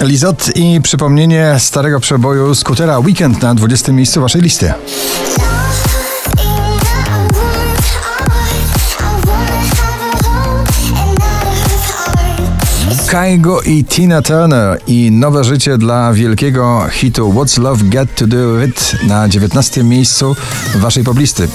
Lizot i przypomnienie starego przeboju skutera Weekend na 20 miejscu waszej listy. Kaigo i Tina Turner i nowe życie dla wielkiego hitu What's Love Get To Do It na 19 miejscu waszej poblisty.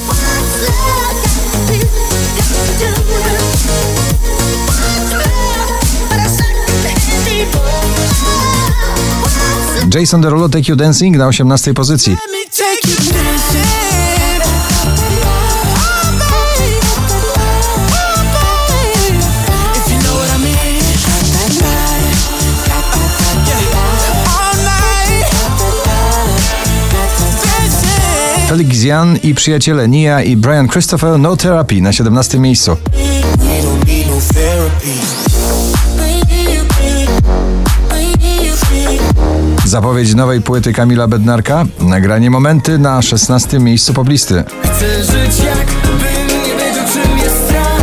Jason Derulo Take You Dancing na 18 pozycji. Felix Jan i przyjaciele Nia i Brian Christopher No Therapy na 17 miejscu. Zapowiedź nowej płyty Kamila Bednarka, nagranie momenty na 16 miejscu poblisty. Chcę żyć jakbym nie wiedział czym jest strach.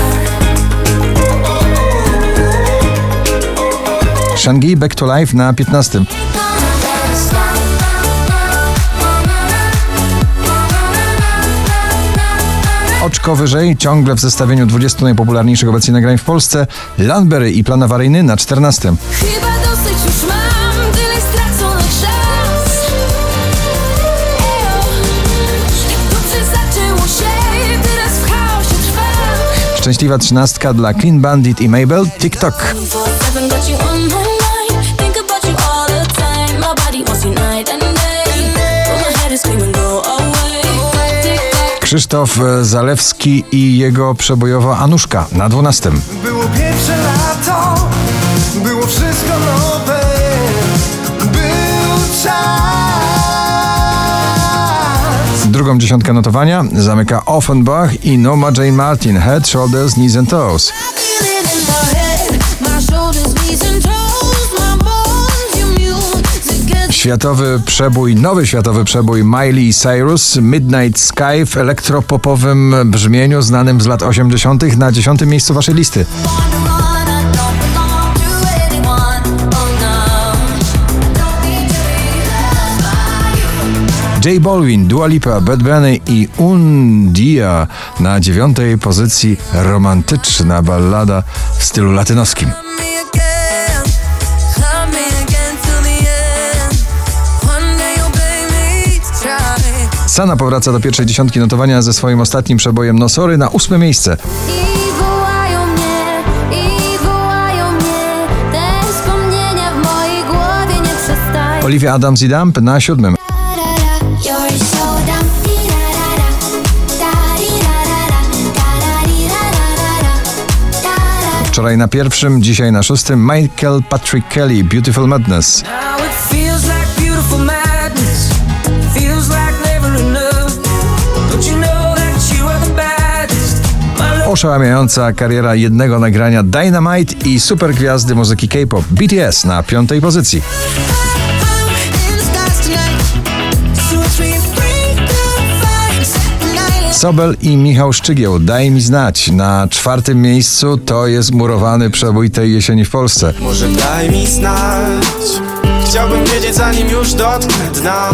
Shangi Back to Life na 15. Oczko wyżej, ciągle w zestawieniu 20 najpopularniejszych obecnie nagrań w Polsce, Landberry i Plan Awaryjny na 14. Szczęśliwa trzynastka dla Clean Bandit i Mabel, TikTok. Krzysztof Zalewski i jego przebojowa Anuszka na 12. Było pierwsze Drugą dziesiątkę notowania zamyka Offenbach i Noma Jane Martin Head, Shoulders, Knees and Toes. Światowy przebój, nowy światowy przebój Miley Cyrus, Midnight Sky w elektropopowym brzmieniu znanym z lat 80. na dziesiątym miejscu waszej listy. J Balvin, Dua Lipa, Bad Bunny i Undia na dziewiątej pozycji romantyczna ballada w stylu latynoskim. Sana powraca do pierwszej dziesiątki notowania ze swoim ostatnim przebojem Nosory na ósme miejsce. Olivia Adams i Dump na siódmym. Wczoraj na pierwszym, dzisiaj na szóstym. Michael Patrick Kelly, Beautiful Madness. Oszałamiająca kariera jednego nagrania Dynamite i supergwiazdy muzyki K-pop. BTS na piątej pozycji. Sobel i Michał Szczygieł, daj mi znać. Na czwartym miejscu to jest murowany przebój tej jesieni w Polsce. Może daj mi znać, chciałbym wiedzieć zanim już dotknę dna.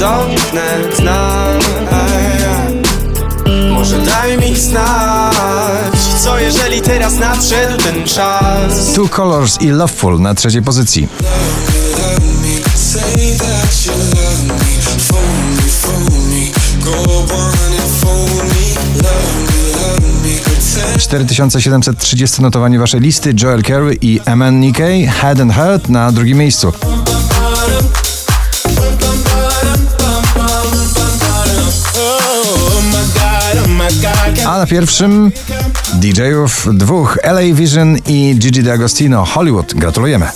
Dotknę dna. Może daj mi znać, co jeżeli teraz nadszedł ten czas. Two Colors i Loveful na trzeciej pozycji. 4730 notowanie waszej listy Joel Carey i MNK Head and Heart na drugim miejscu. A na pierwszym DJ-ów dwóch LA Vision i Gigi D'Agostino Hollywood. Gratulujemy.